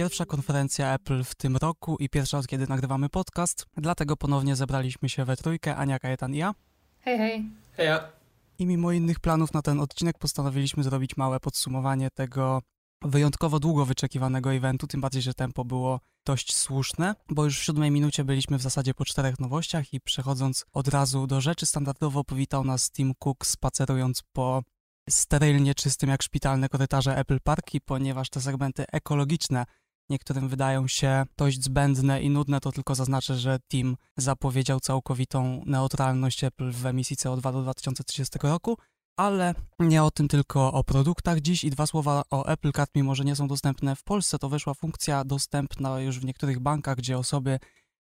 pierwsza konferencja Apple w tym roku i pierwsza od kiedy nagrywamy podcast, dlatego ponownie zebraliśmy się we trójkę, Ania, Kajetan i ja. Hej, hej. Heja. I mimo innych planów na ten odcinek postanowiliśmy zrobić małe podsumowanie tego wyjątkowo długo wyczekiwanego eventu, tym bardziej, że tempo było dość słuszne, bo już w siódmej minucie byliśmy w zasadzie po czterech nowościach i przechodząc od razu do rzeczy, standardowo powitał nas Tim Cook spacerując po sterylnie czystym jak szpitalne korytarze Apple Parki, ponieważ te segmenty ekologiczne niektórym wydają się dość zbędne i nudne, to tylko zaznaczę, że Tim zapowiedział całkowitą neutralność Apple w emisji CO2 do 2030 roku, ale nie o tym, tylko o produktach dziś i dwa słowa o Apple Card, mimo że nie są dostępne w Polsce, to weszła funkcja dostępna już w niektórych bankach, gdzie osoby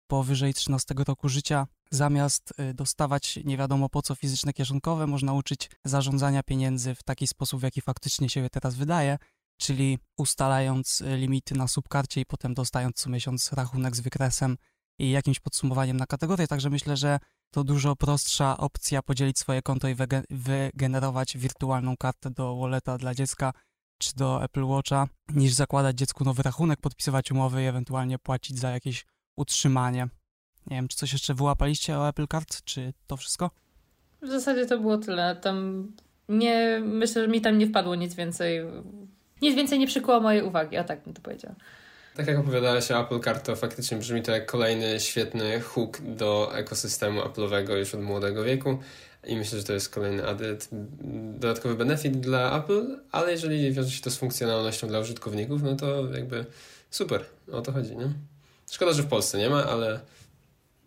powyżej 13 roku życia zamiast y, dostawać nie wiadomo po co fizyczne kieszonkowe, można uczyć zarządzania pieniędzy w taki sposób, w jaki faktycznie się teraz wydaje, czyli ustalając y, limity na subkarcie i potem dostając co miesiąc rachunek z wykresem i jakimś podsumowaniem na kategorię, także myślę, że to dużo prostsza opcja podzielić swoje konto i wygenerować wirtualną kartę do walleta dla dziecka czy do Apple Watcha, niż zakładać dziecku nowy rachunek, podpisywać umowy i ewentualnie płacić za jakieś utrzymanie. Nie wiem, czy coś jeszcze wyłapaliście o Apple Card, czy to wszystko? W zasadzie to było tyle. Tam nie, myślę, że mi tam nie wpadło nic więcej. Nic więcej nie przykuło mojej uwagi, a tak bym to powiedziała. Tak jak opowiadałeś o Apple Card, to faktycznie brzmi to jak kolejny świetny hook do ekosystemu Apple'owego już od młodego wieku i myślę, że to jest kolejny adet, dodatkowy benefit dla Apple, ale jeżeli wiąże się to z funkcjonalnością dla użytkowników, no to jakby super, o to chodzi, nie? Szkoda, że w Polsce nie ma, ale...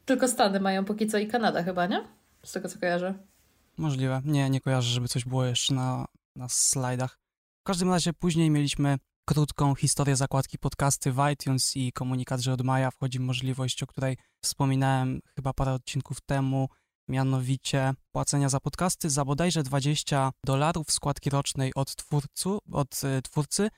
Tylko Stany mają póki co i Kanada chyba, nie? Z tego co kojarzę. Możliwe. Nie, nie kojarzę, żeby coś było jeszcze na, na slajdach. W każdym razie później mieliśmy krótką historię zakładki podcasty w iTunes i komunikat, że od maja wchodzi możliwość, o której wspominałem chyba parę odcinków temu, mianowicie płacenia za podcasty za bodajże 20 dolarów składki rocznej od, twórcu, od y, twórcy,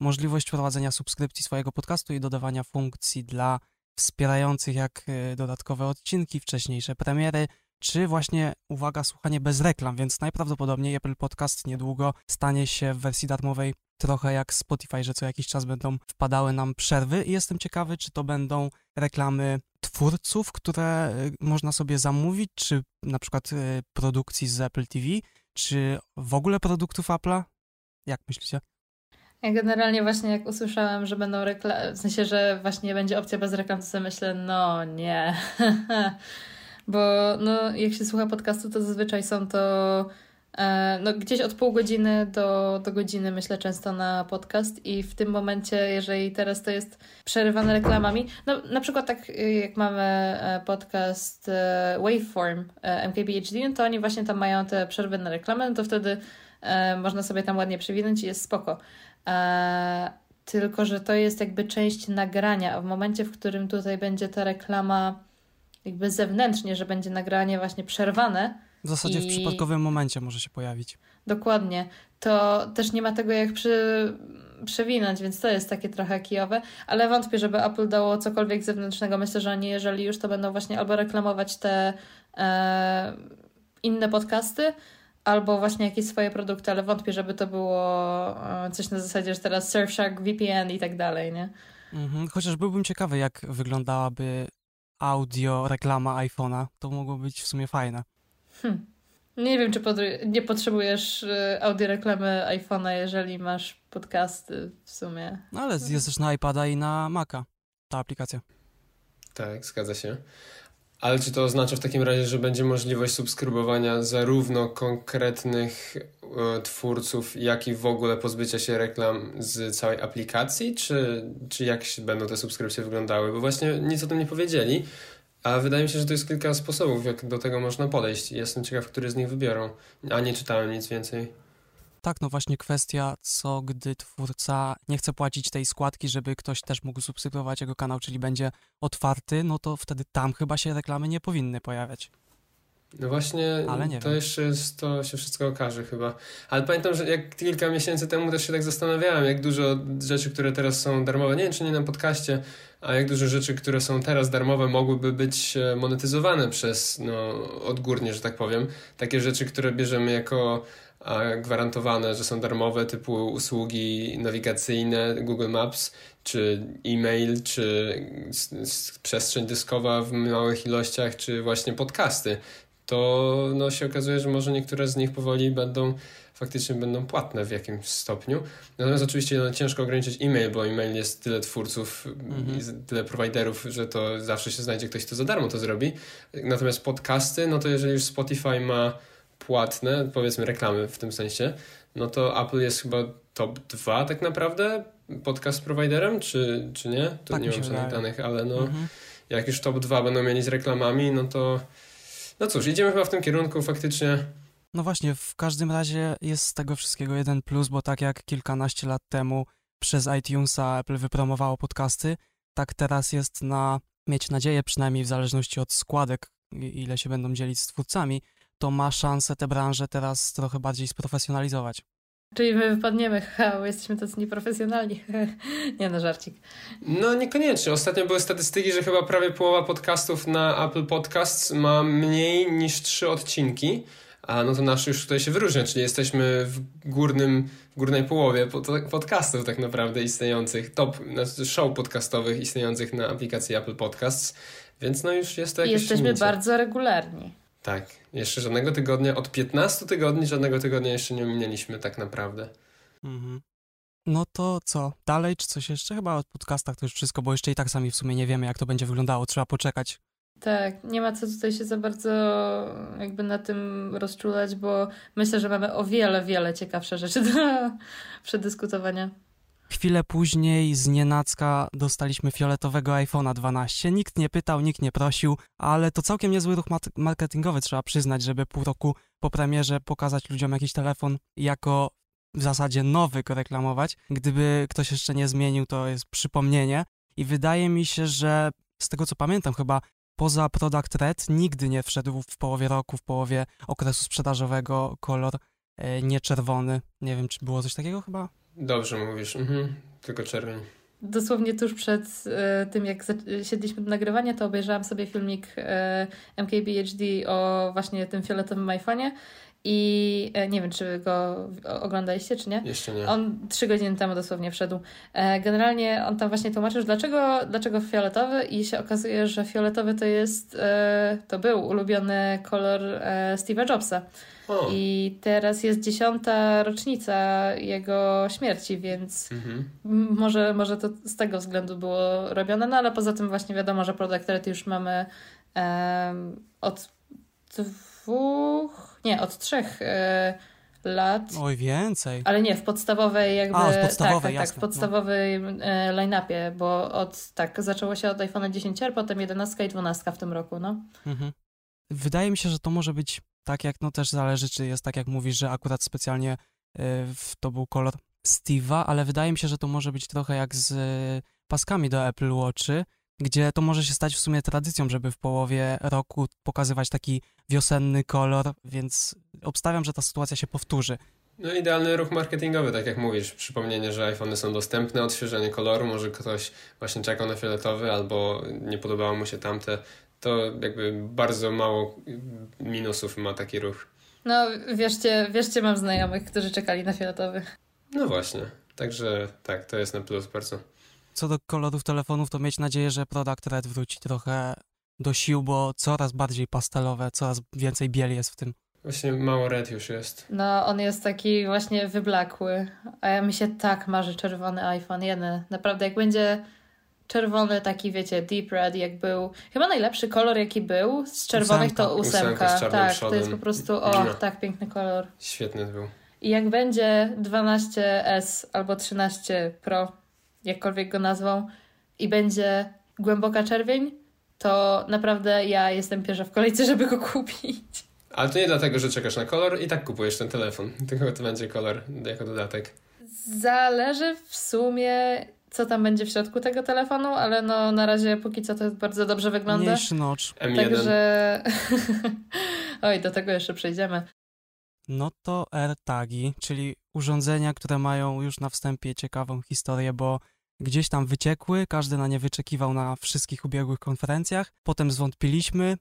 możliwość prowadzenia subskrypcji swojego podcastu i dodawania funkcji dla wspierających jak y, dodatkowe odcinki, wcześniejsze premiery, czy właśnie, uwaga, słuchanie bez reklam, więc najprawdopodobniej Apple Podcast niedługo stanie się w wersji darmowej trochę jak Spotify, że co jakiś czas będą wpadały nam przerwy i jestem ciekawy, czy to będą reklamy twórców, które y, można sobie zamówić, czy na przykład y, produkcji z Apple TV, czy w ogóle produktów Apple'a? Jak myślicie? Ja generalnie właśnie jak usłyszałam, że będą reklamy, w sensie, że właśnie będzie opcja bez reklam, to sobie myślę, no nie. Bo no, jak się słucha podcastu, to zazwyczaj są to e, no, gdzieś od pół godziny do, do godziny, myślę, często na podcast i w tym momencie, jeżeli teraz to jest przerywane reklamami, no na przykład tak jak mamy e, podcast e, Waveform MKBHD, no to oni właśnie tam mają te przerwy na reklamę, no to wtedy można sobie tam ładnie przewinąć i jest spoko. Tylko, że to jest jakby część nagrania, a w momencie, w którym tutaj będzie ta reklama jakby zewnętrznie, że będzie nagranie właśnie przerwane. W zasadzie i... w przypadkowym momencie może się pojawić. Dokładnie. To też nie ma tego jak przy... przewinąć, więc to jest takie trochę kijowe, ale wątpię, żeby Apple dało cokolwiek zewnętrznego. Myślę, że oni, jeżeli już, to będą właśnie albo reklamować te e... inne podcasty, albo właśnie jakieś swoje produkty, ale wątpię, żeby to było e, coś na zasadzie, że teraz Surfshark, VPN i tak dalej, nie? Mhm. Chociaż byłbym ciekawy, jak wyglądałaby audio reklama iPhone'a. To mogło być w sumie fajne. Hm. Nie wiem, czy pod, nie potrzebujesz e, audio reklamy iPhone'a, jeżeli masz podcasty w sumie. No ale jest też na iPada i na Maca ta aplikacja. Tak, zgadza się. Ale czy to oznacza w takim razie, że będzie możliwość subskrybowania zarówno konkretnych e, twórców, jak i w ogóle pozbycia się reklam z całej aplikacji? Czy, czy jak będą te subskrypcje wyglądały? Bo właśnie nic o tym nie powiedzieli, a wydaje mi się, że to jest kilka sposobów, jak do tego można podejść. Jestem ciekaw, który z nich wybiorą, a nie czytałem nic więcej. Tak, no właśnie kwestia, co gdy twórca nie chce płacić tej składki, żeby ktoś też mógł subskrybować jego kanał, czyli będzie otwarty, no to wtedy tam chyba się reklamy nie powinny pojawiać. No właśnie, to wiem. jeszcze jest, to się wszystko okaże chyba. Ale pamiętam, że jak kilka miesięcy temu też się tak zastanawiałem, jak dużo rzeczy, które teraz są darmowe, nie wiem czy nie na podcaście, a jak dużo rzeczy, które są teraz darmowe, mogłyby być e, monetyzowane przez, no, odgórnie, że tak powiem. Takie rzeczy, które bierzemy jako gwarantowane, że są darmowe, typu usługi nawigacyjne Google Maps, czy e-mail, czy przestrzeń dyskowa w małych ilościach, czy właśnie podcasty, to no, się okazuje, że może niektóre z nich powoli będą faktycznie będą płatne w jakimś stopniu. Natomiast oczywiście no, ciężko ograniczyć e-mail, bo e-mail jest tyle twórców mhm. tyle prowajderów, że to zawsze się znajdzie ktoś, kto za darmo to zrobi. Natomiast podcasty, no to jeżeli już Spotify ma płatne, powiedzmy reklamy w tym sensie, no to Apple jest chyba top 2 tak naprawdę podcast prowajderem, czy, czy nie? To tak nie mam żadnych danych, ale no mhm. jak już top 2 będą mieli z reklamami, no to no cóż, idziemy chyba w tym kierunku faktycznie. No właśnie, w każdym razie jest z tego wszystkiego jeden plus, bo tak jak kilkanaście lat temu przez iTunesa Apple wypromowało podcasty, tak teraz jest na mieć nadzieję, przynajmniej w zależności od składek, ile się będą dzielić z twórcami, to ma szansę tę branżę teraz trochę bardziej sprofesjonalizować. Czyli my wypadniemy, ha, bo jesteśmy tacy nieprofesjonalni. Nie no, żarcik. No niekoniecznie. Ostatnio były statystyki, że chyba prawie połowa podcastów na Apple Podcasts ma mniej niż trzy odcinki. A no to nasz już tutaj się wyróżnia, czyli jesteśmy w górnym, w górnej połowie podcastów tak naprawdę istniejących, top znaczy show podcastowych istniejących na aplikacji Apple Podcasts, więc no już jest to jakieś Jesteśmy bardzo regularni. Tak, jeszcze żadnego tygodnia, od 15 tygodni żadnego tygodnia jeszcze nie minęliśmy tak naprawdę. Mhm. No to co? Dalej czy coś jeszcze? Chyba o podcastach to już wszystko, bo jeszcze i tak sami w sumie nie wiemy, jak to będzie wyglądało. Trzeba poczekać. Tak, nie ma co tutaj się za bardzo jakby na tym rozczulać, bo myślę, że mamy o wiele, wiele ciekawsze rzeczy do przedyskutowania. Chwilę później z nienacka dostaliśmy fioletowego iPhone'a 12. Nikt nie pytał, nikt nie prosił, ale to całkiem niezły ruch marketingowy, trzeba przyznać, żeby pół roku po premierze pokazać ludziom jakiś telefon jako w zasadzie nowy go reklamować. Gdyby ktoś jeszcze nie zmienił, to jest przypomnienie. I wydaje mi się, że z tego co pamiętam, chyba poza Product Red nigdy nie wszedł w połowie roku, w połowie okresu sprzedażowego kolor e, nie czerwony. Nie wiem, czy było coś takiego chyba? Dobrze mówisz, mhm. tylko czerwień. Dosłownie tuż przed e, tym, jak siedliśmy do nagrywania, to obejrzałam sobie filmik e, MKBHD o właśnie tym fioletowym iPhone'ie i e, nie wiem, czy go oglądaliście, czy nie? Jeszcze nie. On trzy godziny temu dosłownie wszedł. E, generalnie on tam właśnie tłumaczył, dlaczego, dlaczego fioletowy i się okazuje, że fioletowy to jest, e, to był ulubiony kolor Steve'a Jobsa. O. I teraz jest dziesiąta rocznica jego śmierci, więc mhm. może, może to z tego względu było robione, no ale poza tym właśnie wiadomo, że Product Red już mamy um, od dwóch, nie, od trzech e, lat. Oj, więcej. Ale nie, w podstawowej jakby... A, w podstawowej, tak, tak, tak, w podstawowej no. line-upie, bo od, tak, zaczęło się od iPhone 10, potem 11 i 12 w tym roku, no. Mhm. Wydaje mi się, że to może być tak, jak no też zależy, czy jest tak, jak mówisz, że akurat specjalnie y, to był kolor Steve'a, ale wydaje mi się, że to może być trochę jak z y, paskami do Apple Watchy, gdzie to może się stać w sumie tradycją, żeby w połowie roku pokazywać taki wiosenny kolor, więc obstawiam, że ta sytuacja się powtórzy. No idealny ruch marketingowy, tak jak mówisz, przypomnienie, że iPhony są dostępne, odświeżenie koloru, może ktoś właśnie czekał na fioletowy albo nie podobało mu się tamte, to jakby bardzo mało minusów ma taki ruch. No wierzcie, wierzcie mam znajomych, którzy czekali na fioletowy. No właśnie, także tak, to jest na plus bardzo co do kolorów telefonów, to mieć nadzieję, że Product Red wróci trochę do sił, bo coraz bardziej pastelowe, coraz więcej bieli jest w tym. Właśnie mało red już jest. No, on jest taki właśnie wyblakły. A ja mi się tak marzy czerwony iPhone 1. Naprawdę, jak będzie czerwony taki, wiecie, deep red, jak był. Chyba najlepszy kolor, jaki był z czerwonych ósemka. to ósemka. tak, przodem. to jest po prostu, o, no. tak, piękny kolor. Świetny był. I jak będzie 12S albo 13 Pro, jakkolwiek go nazwą, i będzie głęboka czerwień, to naprawdę ja jestem pierwsza w kolejce, żeby go kupić. Ale to nie dlatego, że czekasz na kolor i tak kupujesz ten telefon, tylko to będzie kolor jako dodatek. Zależy w sumie, co tam będzie w środku tego telefonu, ale no na razie póki co to bardzo dobrze wygląda. Mniejszy notch. M1. Także... Oj, do tego jeszcze przejdziemy. No to AirTagi, czyli urządzenia, które mają już na wstępie ciekawą historię, bo gdzieś tam wyciekły, każdy na nie wyczekiwał na wszystkich ubiegłych konferencjach. Potem zwątpiliśmy,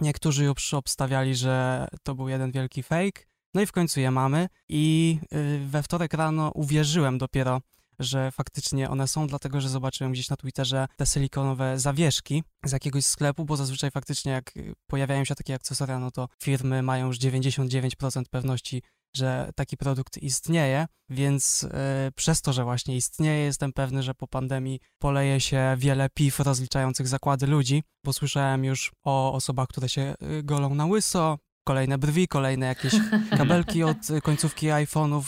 niektórzy już obstawiali, że to był jeden wielki fake. No i w końcu je mamy i y, we wtorek rano uwierzyłem dopiero, że faktycznie one są, dlatego że zobaczyłem gdzieś na Twitterze te silikonowe zawieszki z jakiegoś sklepu, bo zazwyczaj faktycznie jak pojawiają się takie akcesoria, no to firmy mają już 99% pewności, że taki produkt istnieje, więc yy, przez to, że właśnie istnieje, jestem pewny, że po pandemii poleje się wiele piw rozliczających zakłady ludzi, bo słyszałem już o osobach, które się y, golą na łyso, kolejne brwi, kolejne jakieś kabelki od końcówki iPhone'ów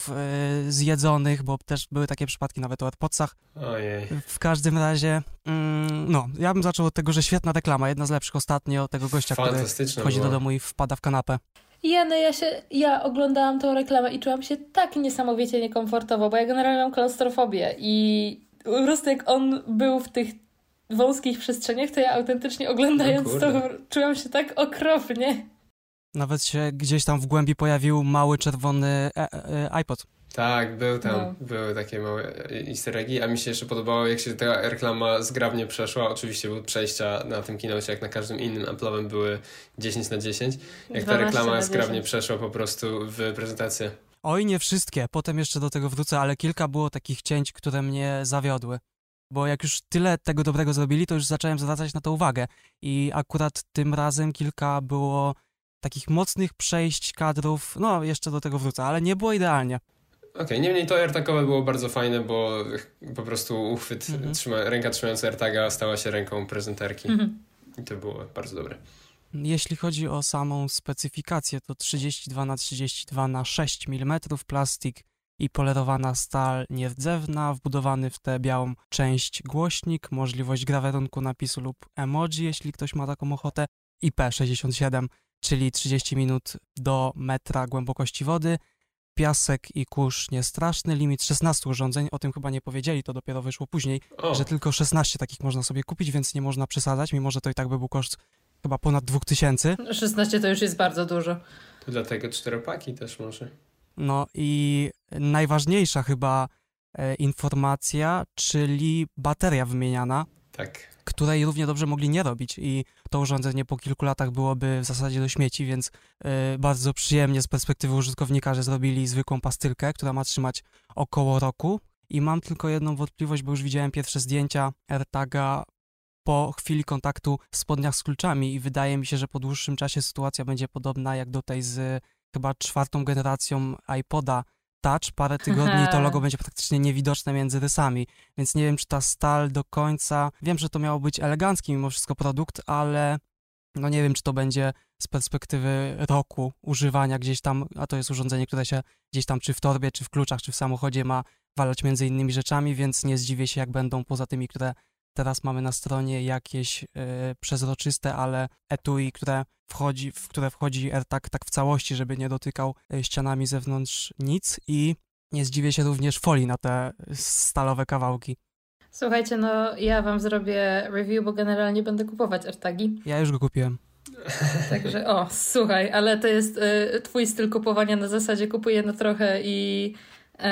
yy, zjedzonych, bo też były takie przypadki nawet o AirPodsach. Ojej. W każdym razie, mm, no, ja bym zaczął od tego, że świetna reklama, jedna z lepszych ostatnio, tego gościa, który wchodzi do domu i wpada w kanapę. Jeny, ja się, ja oglądałam tą reklamę i czułam się tak niesamowicie niekomfortowo, bo ja generalnie mam klaustrofobię i po prostu jak on był w tych wąskich przestrzeniach, to ja autentycznie oglądając no to czułam się tak okropnie. Nawet się gdzieś tam w głębi pojawił mały czerwony e e iPod. Tak, był tam, no. były takie małe easter eggi, a mi się jeszcze podobało, jak się ta reklama zgrabnie przeszła. Oczywiście były przejścia na tym kinocie, jak na każdym innym Apple'owym były 10 na 10. Jak ta reklama zgrabnie przeszła po prostu w prezentację. Oj, nie wszystkie, potem jeszcze do tego wrócę, ale kilka było takich cięć, które mnie zawiodły. Bo jak już tyle tego dobrego zrobili, to już zacząłem zwracać na to uwagę. I akurat tym razem kilka było takich mocnych przejść kadrów, no jeszcze do tego wrócę, ale nie było idealnie. Okej, okay, niemniej to AirTagowe było bardzo fajne, bo po prostu uchwyt, mhm. trzyma, ręka trzymająca AirTaga stała się ręką prezenterki. Mhm. I to było bardzo dobre. Jeśli chodzi o samą specyfikację, to 32 na 32 na 6 mm plastik i polerowana stal nierdzewna, wbudowany w tę białą część głośnik, możliwość grawerunku napisu lub emoji, jeśli ktoś ma taką ochotę, IP67, czyli 30 minut do metra głębokości wody, piasek i kurz niestraszny, limit 16 urządzeń, o tym chyba nie powiedzieli, to dopiero wyszło później, o. że tylko 16 takich można sobie kupić, więc nie można przesadzać, mimo że to i tak by był koszt chyba ponad 2000. 16 to już jest bardzo dużo. To dlatego czteropaki też może. No i najważniejsza chyba e, informacja, czyli bateria wymieniana. Tak której równie dobrze mogli nie robić i to urządzenie po kilku latach byłoby w zasadzie do śmieci, więc yy, bardzo przyjemnie z perspektywy użytkownika, że zrobili zwykłą pastylkę, która ma trzymać około roku. I mam tylko jedną wątpliwość, bo już widziałem pierwsze zdjęcia AirTaga po chwili kontaktu w spodniach z kluczami i wydaje mi się, że po dłuższym czasie sytuacja będzie podobna jak do tej z chyba czwartą generacją iPoda, touch, parę tygodni to logo będzie praktycznie niewidoczne między rysami, więc nie wiem, czy ta stal do końca, wiem, że to miało być elegancki mimo wszystko produkt, ale no nie wiem, czy to będzie z perspektywy roku używania gdzieś tam, a to jest urządzenie, które się gdzieś tam czy w torbie, czy w kluczach, czy w samochodzie ma walać między innymi rzeczami, więc nie zdziwię się, jak będą poza tymi, które Teraz mamy na stronie jakieś y, przezroczyste, ale etui, które wchodzi, w które wchodzi AirTag tak w całości, żeby nie dotykał e, ścianami zewnątrz nic i nie zdziwię się również folii na te stalowe kawałki. Słuchajcie, no ja wam zrobię review, bo generalnie będę kupować AirTagi. Ja już go kupiłem. Także o, słuchaj, ale to jest y, twój styl kupowania na zasadzie kupuję na trochę i y,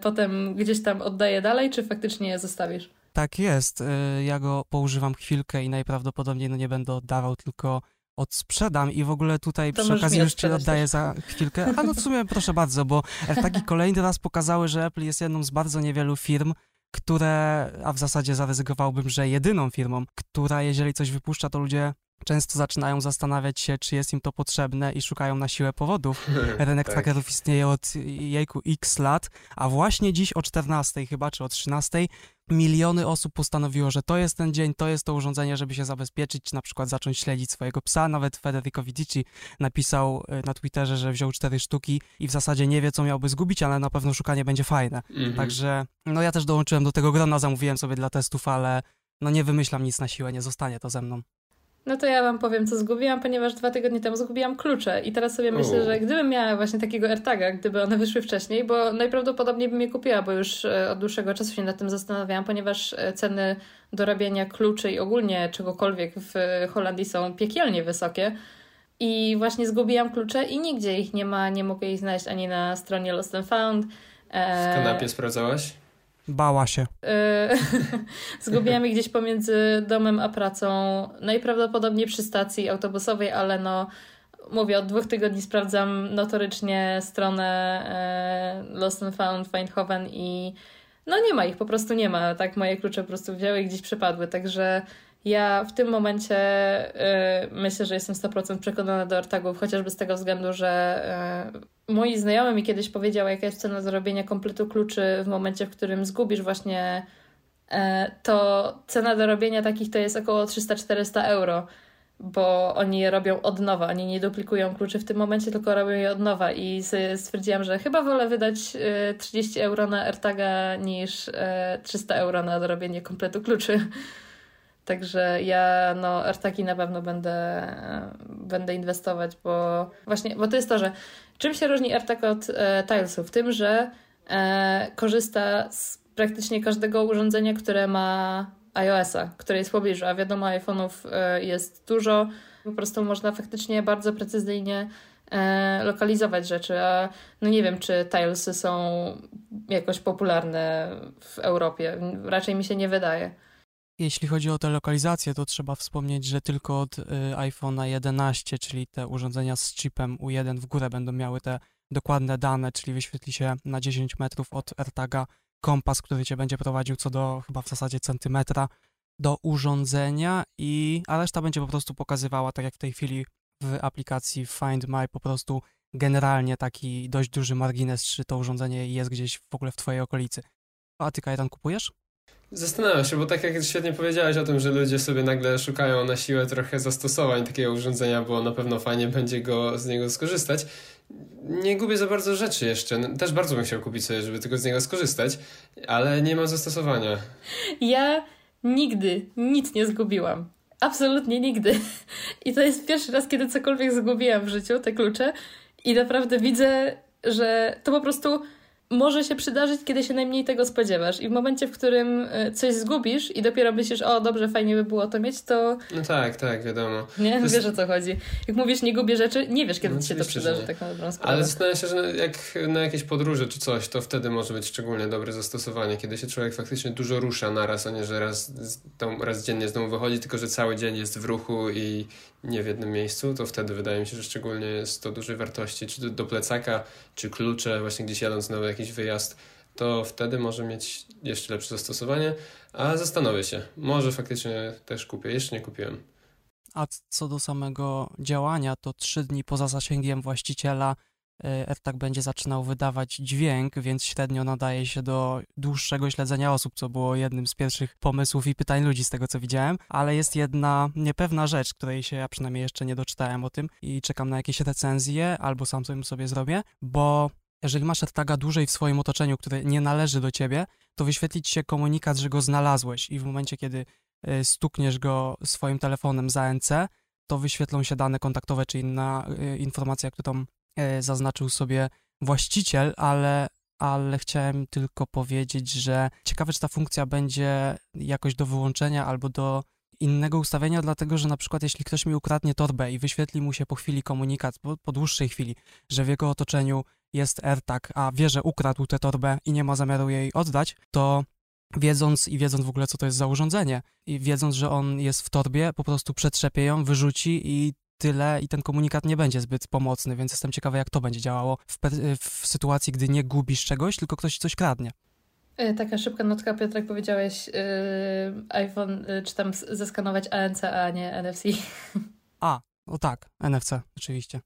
potem gdzieś tam oddaję dalej, czy faktycznie je zostawisz? Tak jest. Y, ja go poużywam chwilkę i najprawdopodobniej no nie będę oddawał, tylko odsprzedam i w ogóle tutaj to przy okazji już ci oddaję za chwilkę. A no w sumie proszę bardzo, bo taki kolejny raz pokazały, że Apple jest jedną z bardzo niewielu firm, które, a w zasadzie zaryzykowałbym, że jedyną firmą, która jeżeli coś wypuszcza, to ludzie często zaczynają zastanawiać się, czy jest im to potrzebne i szukają na siłę powodów. Rynek tak. trackerów istnieje od jejku x lat, a właśnie dziś o 14 chyba, czy o 13 miliony osób postanowiło, że to jest ten dzień, to jest to urządzenie, żeby się zabezpieczyć, na przykład zacząć śledzić swojego psa. Nawet Federico Vidici napisał e, na Twitterze, że wziął cztery sztuki i w zasadzie nie wie, co miałby zgubić, ale na pewno szukanie będzie fajne. Mhm. Także, no ja też dołączyłem do tego grona, zamówiłem sobie dla testów, ale no nie wymyślam nic na siłę, nie zostanie to ze mną. No to ja wam powiem, co zgubiłam, ponieważ dwa tygodnie temu zgubiłam klucze i teraz sobie myślę, że gdybym miała właśnie takiego AirTaga, gdyby one wyszły wcześniej, bo najprawdopodobniej bym je kupiła, bo już e, od dłuższego czasu się nad tym zastanawiałam, ponieważ e, ceny dorabiania kluczy i ogólnie czegokolwiek w Holandii są piekielnie wysokie. I właśnie zgubiłam klucze i nigdzie ich nie ma, nie mogę ich znaleźć ani na stronie Lost and Found. W kanapie sprawdzałaś? Bała się. E, zgubiłam je gdzieś pomiędzy domem a pracą. Najprawdopodobniej przy stacji autobusowej, ale no mówię, od dwóch tygodni sprawdzam notorycznie stronę e, Lost and Found Feindhoven i no nie ma ich, po prostu nie ma. Tak moje klucze po prostu wzięły i gdzieś przepadły, także ja w tym momencie y, myślę, że jestem 100% przekonana do AirTagów, chociażby z tego względu, że y, moi znajomy mi kiedyś powiedział, jaka jest cena zarobienia kompletu kluczy w momencie, w którym zgubisz właśnie y, to cena do robienia takich to jest około 300-400 euro, bo oni je robią od nowa, oni nie duplikują kluczy w tym momencie, tylko robią je od nowa i stwierdziłam, że chyba wolę wydać 30 euro na AirTaga niż 300 euro na dorobienie kompletu kluczy. Także ja no AirTagi na pewno będę, będę inwestować, bo właśnie, bo to jest to, że czym się różni AirTag od e, Tilesów? Tym, że e, korzysta z praktycznie każdego urządzenia, które ma iOS-a, które jest w pobliżu, a wiadomo, iPhone'ów e, jest dużo, po prostu można faktycznie bardzo precyzyjnie e, lokalizować rzeczy, a no nie wiem, czy Tilesy są jakoś popularne w Europie. Raczej mi się nie wydaje. Jeśli chodzi o te lokalizacje, to trzeba wspomnieć, że tylko od y, iPhone'a 11, czyli te urządzenia z chipem U1 w górę będą miały te dokładne dane, czyli wyświetli się na 10 metrów od AirTaga kompas, który cię będzie prowadził co do chyba w zasadzie centymetra do urządzenia i a reszta będzie po prostu pokazywała, tak jak w tej chwili w aplikacji Find My, po prostu generalnie taki dość duży margines, czy to urządzenie jest gdzieś w ogóle w twojej okolicy. A ty, Kajetan, kupujesz? Zastanawiam się, bo tak jak świetnie powiedziałeś o tym, że ludzie sobie nagle szukają na siłę trochę zastosowań takiego urządzenia, bo na pewno fajnie będzie go z niego skorzystać. Nie gubię za bardzo rzeczy jeszcze. Też bardzo bym chciał kupić sobie, żeby tylko z niego skorzystać, ale nie ma zastosowania. Ja nigdy nic nie zgubiłam. Absolutnie nigdy. I to jest pierwszy raz, kiedy cokolwiek zgubiłam w życiu, te klucze. I naprawdę widzę, że to po prostu może się przydarzyć, kiedy się najmniej tego spodziewasz. I w momencie, w którym e, coś zgubisz i dopiero myślisz, o dobrze, fajnie by było to mieć, to. No tak, tak, wiadomo. Nie, jest... wiesz o co chodzi. Jak mówisz, nie gubię rzeczy, nie wiesz, kiedy no, ci się to przydarzy, tak na dobrą sprawę. Ale zastanawiam się, że jak na jakieś podróże czy coś, to wtedy może być szczególnie dobre zastosowanie, kiedy się człowiek faktycznie dużo rusza naraz, a nie, że raz, raz dziennie z domu wychodzi, tylko że cały dzień jest w ruchu i nie w jednym miejscu, to wtedy wydaje mi się, że szczególnie jest to dużej wartości, czy do, plecaka, czy klucze, właśnie gdzieś jadąc na jakiś wyjazd, to wtedy może mieć jeszcze lepsze zastosowanie, a zastanowię się, może faktycznie też kupię, jeszcze nie kupiłem. A co do samego działania, to trzy dni poza zasięgiem właściciela AirTag będzie zaczynał wydawać dźwięk, więc średnio nadaje się do dłuższego śledzenia osób, co było jednym z pierwszych pomysłów i pytań ludzi z tego, co widziałem, ale jest jedna niepewna rzecz, której się ja przynajmniej jeszcze nie doczytałem o tym i czekam na jakieś recenzje, albo sam sobie zrobię, bo jeżeli masz AirTaga dłużej w swoim otoczeniu, które nie należy do ciebie, to wyświetlić się komunikat, że go znalazłeś i w momencie, kiedy e, stukniesz go swoim telefonem za NC, to wyświetlą się dane kontaktowe czy inna e, informacja, którą E, zaznaczył sobie właściciel, ale, ale chciałem tylko powiedzieć, że ciekawe, czy ta funkcja będzie jakoś do wyłączenia albo do innego ustawienia, dlatego że na przykład jeśli ktoś mi ukradnie torbę i wyświetli mu się po chwili komunikat, po, po dłuższej chwili, że w jego otoczeniu jest AirTag, a wie, że ukradł tę torbę i nie ma zamiaru jej oddać, to wiedząc i wiedząc w ogóle, co to jest za urządzenie i wiedząc, że on jest w torbie, po prostu przetrzepie ją, wyrzuci i tyle i ten komunikat nie będzie zbyt pomocny, więc jestem ciekawy, jak to będzie działało w, w sytuacji, gdy nie gubisz czegoś, tylko ktoś coś kradnie. E, taka szybka notka, Piotrek, powiedziałeś yy, iPhone, yy, czy tam zeskanować ANC, a nie NFC. A, o tak, NFC, oczywiście.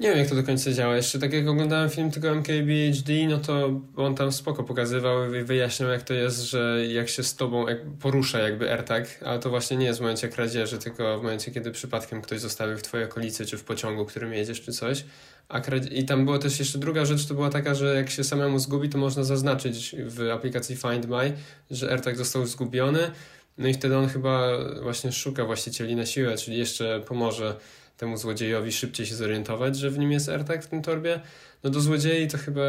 Nie wiem, jak to do końca działa. Jeszcze tak jak oglądałem film tego MKBHD, no to on tam spoko pokazywał i wyjaśniał, jak to jest, że jak się z tobą porusza jakby AirTag, ale to właśnie nie jest w momencie kradzieży, tylko w momencie, kiedy przypadkiem ktoś zostawił w twojej okolicy, czy w pociągu, którym jedziesz, czy coś. A I tam była też jeszcze druga rzecz, to była taka, że jak się samemu zgubi, to można zaznaczyć w aplikacji Find My, że AirTag został zgubiony, no i wtedy on chyba właśnie szuka właścicieli na siłę, czyli jeszcze pomoże temu złodziejowi szybciej się zorientować, że w nim jest AirTag w tym torbie. No do złodziei to chyba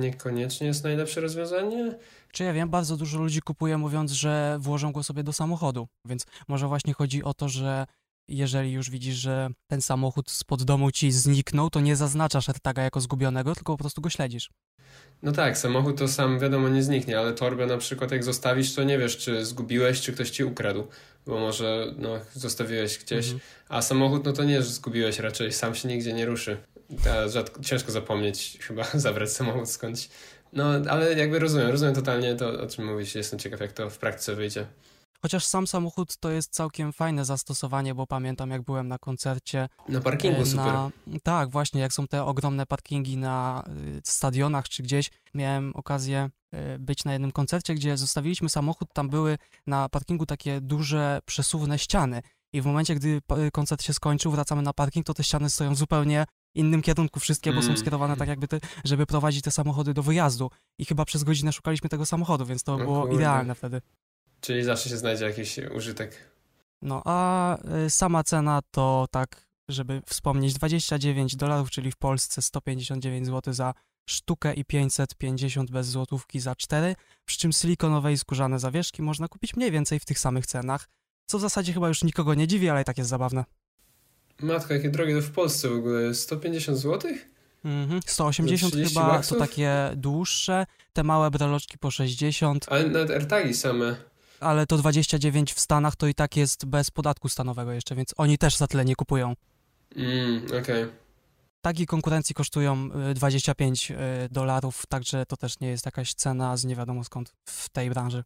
niekoniecznie jest najlepsze rozwiązanie. Czy ja wiem, bardzo dużo ludzi kupuje mówiąc, że włożą go sobie do samochodu, więc może właśnie chodzi o to, że jeżeli już widzisz, że ten samochód spod domu ci zniknął, to nie zaznaczasz AirTaga jako zgubionego, tylko po prostu go śledzisz. No tak, samochód to sam wiadomo nie zniknie, ale torbę na przykład jak zostawisz, to nie wiesz, czy zgubiłeś, czy ktoś ci ukradł, bo może no, zostawiłeś gdzieś, mhm. a samochód no to nie, że zgubiłeś raczej, sam się nigdzie nie ruszy. Rzadko, ciężko zapomnieć chyba zabrać samochód skądś. No, ale jakby rozumiem, rozumiem totalnie to, o czym mówisz, jestem ciekaw, jak to w praktyce wyjdzie. Chociaż sam samochód to jest całkiem fajne zastosowanie, bo pamiętam jak byłem na koncercie. Na parkingu e, super. tak, właśnie, jak są te ogromne parkingi na y, stadionach czy gdzieś. Miałem okazję y, być na jednym koncercie, gdzie zostawiliśmy samochód, tam były na parkingu takie duże, przesuwne ściany. I w momencie, gdy koncert się skończył, wracamy na parking, to te ściany stoją w zupełnie innym kierunku wszystkie, bo są mm. skierowane tak jakby, te, żeby prowadzić te samochody do wyjazdu. I chyba przez godzinę szukaliśmy tego samochodu, więc to było kurde. idealne wtedy. Czyli zawsze się znajdzie jakiś użytek. No a y, sama cena to tak, żeby wspomnieć, 29 dolarów, czyli w Polsce 159 zł za sztukę i 550 bez złotówki za 4, przy czym silikonowe i skórzane zawieszki można kupić mniej więcej w tych samych cenach, co w zasadzie chyba już nikogo nie dziwi, ale i tak jest zabawne. Matko, jakie drogie to w Polsce w ogóle, 150 zł? Mhm, 180 chyba, baksów? to takie dłuższe, te małe breloczki po 60. Ale nawet AirTagi same ale to 29 w Stanach to i tak jest bez podatku stanowego jeszcze, więc oni też za tyle nie kupują. Mm, okej. Okay. Tagi konkurencji kosztują 25 y, y, dolarów, także to też nie jest jakaś cena z nie wiadomo skąd w tej branży.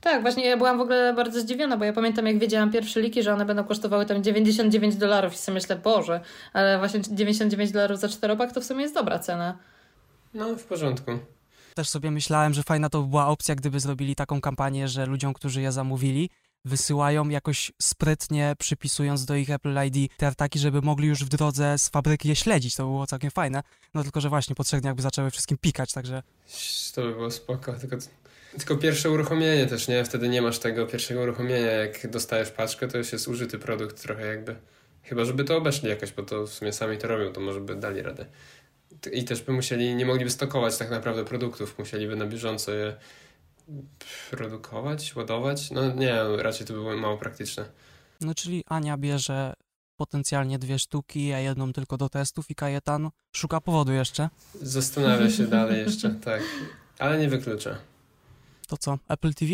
Tak, właśnie ja byłam w ogóle bardzo zdziwiona, bo ja pamiętam jak wiedziałam pierwsze liki, że one będą kosztowały tam 99 dolarów i sobie myślę, Boże, ale właśnie 99 dolarów za czteropak to w sumie jest dobra cena. No, w porządku. Też sobie myślałem, że fajna to była opcja, gdyby zrobili taką kampanię, że ludziom, którzy je zamówili, wysyłają jakoś sprytnie, przypisując do ich Apple ID te artaki, żeby mogli już w drodze z fabryki je śledzić. To było całkiem fajne. No tylko, że właśnie potrzebnie jakby zaczęły wszystkim pikać, także... To by było spoko, tylko, tylko pierwsze uruchomienie też, nie? Wtedy nie masz tego pierwszego uruchomienia. Jak dostajesz paczkę, to już jest użyty produkt trochę jakby. Chyba, żeby to obeszli jakoś, bo to w sumie sami to robią, to może by dali radę i też by musieli, nie mogliby stokować tak naprawdę produktów, musieliby na bieżąco je produkować, ładować. No nie, raczej to było mało praktyczne. No czyli Ania bierze potencjalnie dwie sztuki, a jedną tylko do testów i Kajetan szuka powodu jeszcze. Zastanawia się dalej jeszcze, tak. Ale nie wyklucza. To co, Apple TV?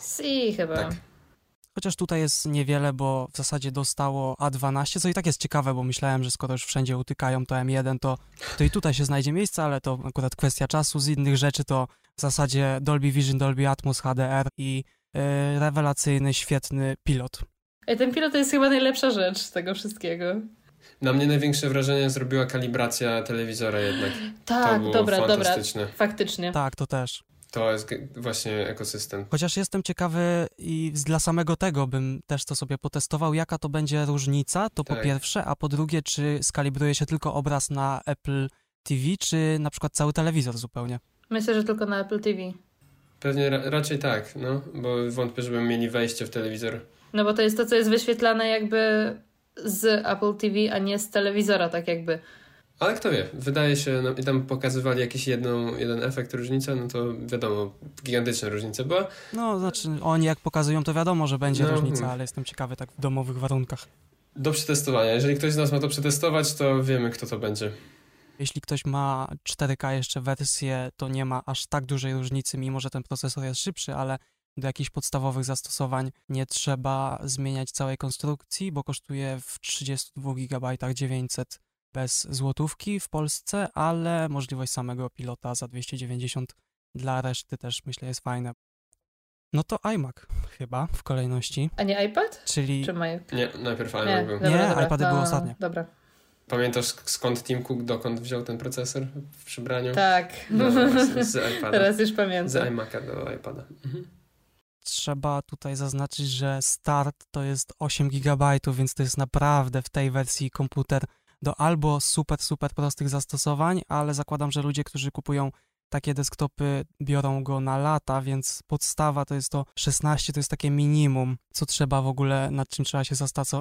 Si, chyba. Tak. Chociaż tutaj jest niewiele, bo w zasadzie dostało A12, co i tak jest ciekawe, bo myślałem, że skoro już wszędzie utykają to M1, to, to i tutaj się znajdzie miejsce, ale to akurat kwestia czasu. Z innych rzeczy to w zasadzie Dolby Vision, Dolby Atmos, HDR i yy, rewelacyjny, świetny pilot. I ten pilot to jest chyba najlepsza rzecz z tego wszystkiego. Na mnie największe wrażenie zrobiła kalibracja telewizora jednak. Tak, to było dobra, fantastyczne. dobra, faktycznie. Tak, to też. To jest właśnie ekosystem. Chociaż jestem ciekawy i dla samego tego bym też to sobie potestował, jaka to będzie różnica, to tak. po pierwsze, a po drugie, czy skalibruje się tylko obraz na Apple TV, czy na przykład cały telewizor zupełnie? Myślę, że tylko na Apple TV. Pewnie ra raczej tak, no, bo wątpię, żeby mieli wejście w telewizor. No bo to jest to, co jest wyświetlane jakby z Apple TV, a nie z telewizora, tak jakby. Ale kto wie, wydaje się, no, i tam pokazywali jakiś jedną, jeden efekt, różnicę, no to wiadomo, gigantyczna różnica była. No, znaczy oni jak pokazują, to wiadomo, że będzie no, różnica, hmm. ale jestem ciekawy tak w domowych warunkach. Do przetestowania. Jeżeli ktoś z nas ma to przetestować, to wiemy, kto to będzie. Jeśli ktoś ma 4K jeszcze wersję, to nie ma aż tak dużej różnicy, mimo że ten procesor jest szybszy, ale do jakichś podstawowych zastosowań nie trzeba zmieniać całej konstrukcji, bo kosztuje w 32 GB 900 bez złotówki w Polsce, ale możliwość samego pilota za 290 dla reszty też myślę jest fajna. No to iMac chyba w kolejności. A nie iPad? Czyli... Czy Nie, najpierw iMac nie, był. Dobra, nie, dobra, iPady no, były ostatnie. Dobra. Pamiętasz skąd Tim Cook, dokąd wziął ten procesor w przybraniu? Tak. No, z iPada. Teraz już pamiętam. Z iMac'a do iPada. Mhm. Trzeba tutaj zaznaczyć, że start to jest 8 GB, więc to jest naprawdę w tej wersji komputer do albo super, super prostych zastosowań, ale zakładam, że ludzie, którzy kupują takie desktopy, biorą go na lata, więc podstawa to jest to 16, to jest takie minimum, co trzeba w ogóle, nad czym trzeba się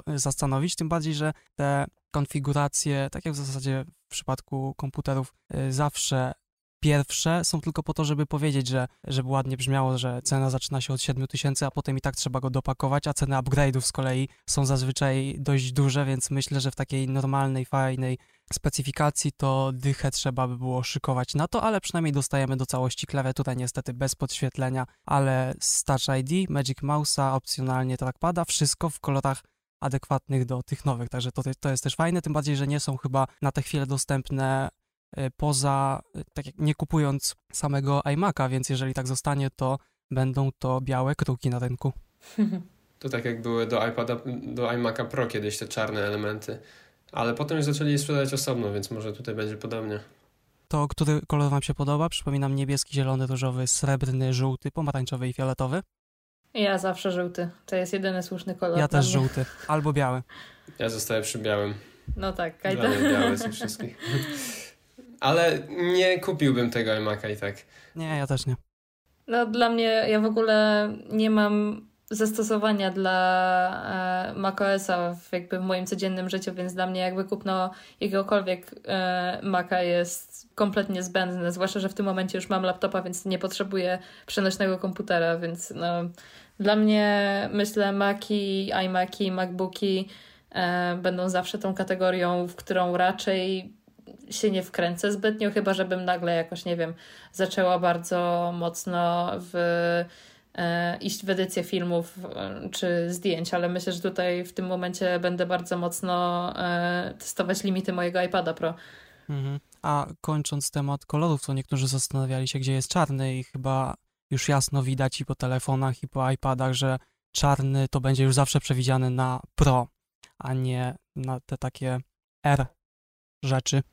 zastanowić, tym bardziej, że te konfiguracje, tak jak w zasadzie w przypadku komputerów, y, zawsze pierwsze są tylko po to, żeby powiedzieć, że żeby ładnie brzmiało, że cena zaczyna się od 7 tysięcy, a potem i tak trzeba go dopakować, a ceny upgrade'ów z kolei są zazwyczaj dość duże, więc myślę, że w takiej normalnej, fajnej specyfikacji to dychę trzeba by było szykować na to, ale przynajmniej dostajemy do całości klawiaturę niestety bez podświetlenia, ale z Touch ID, Magic Mouse'a, opcjonalnie trackpada, wszystko w kolorach adekwatnych do tych nowych, także to, to jest też fajne, tym bardziej, że nie są chyba na tę chwilę dostępne poza, e, tak jak nie kupując samego iMac'a, więc jeżeli tak zostanie, to będą to białe kruki na rynku. To tak jak były do iPada, do iMac'a Pro kiedyś te czarne elementy, ale potem już zaczęli je sprzedać osobno, więc może tutaj będzie podobnie. To który kolor Wam się podoba? Przypominam niebieski, zielony, różowy, srebrny, żółty, pomarańczowy i fioletowy. Ja zawsze żółty. To jest jedyny słuszny kolor. Ja też żółty. Albo biały. Ja zostaję przy białym. No tak, Kajta. Dla mnie biały ze wszystkich. Ale nie kupiłbym tego iMac'a i tak. Nie, ja też nie. No dla mnie, ja w ogóle nie mam zastosowania dla e, macOSa w, jakby w moim codziennym życiu, więc dla mnie jakby kupno jakiegokolwiek e, Maca jest kompletnie zbędne, zwłaszcza, że w tym momencie już mam laptopa, więc nie potrzebuję przenośnego komputera, więc no, dla mnie myślę Maci, iMaci, MacBooki e, będą zawsze tą kategorią, w którą raczej się nie wkręcę zbytnio, chyba żebym nagle jakoś, nie wiem, zaczęła bardzo mocno w E, iść w edycję filmów e, czy zdjęć, ale myślę, że tutaj w tym momencie będę bardzo mocno e, testować limity mojego iPada Pro. Mhm. A kończąc temat kolorów, to niektórzy zastanawiali się, gdzie jest czarny i chyba już jasno widać i po telefonach, i po iPadach, że czarny to będzie już zawsze przewidziany na Pro, a nie na te takie R rzeczy.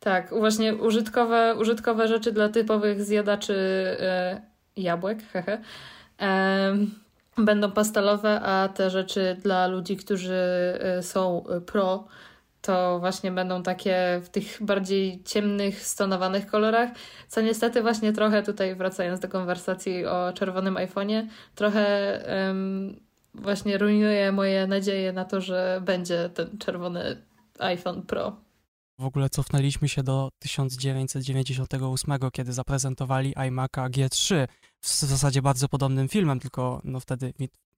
Tak, właśnie użytkowe, użytkowe rzeczy dla typowych zjadaczy jabłek, hehe, będą pastelowe, a te rzeczy dla ludzi, którzy e, są pro, to właśnie będą takie w tych bardziej ciemnych, stonowanych kolorach, co niestety właśnie trochę tutaj wracając do konwersacji o czerwonym iPhone'ie, trochę właśnie rujnuje moje nadzieje na to, że będzie ten czerwony iPhone Pro. W ogóle cofnęliśmy się do 1998, kiedy zaprezentowali iMac'a G3 w zasadzie bardzo podobnym filmem, tylko no wtedy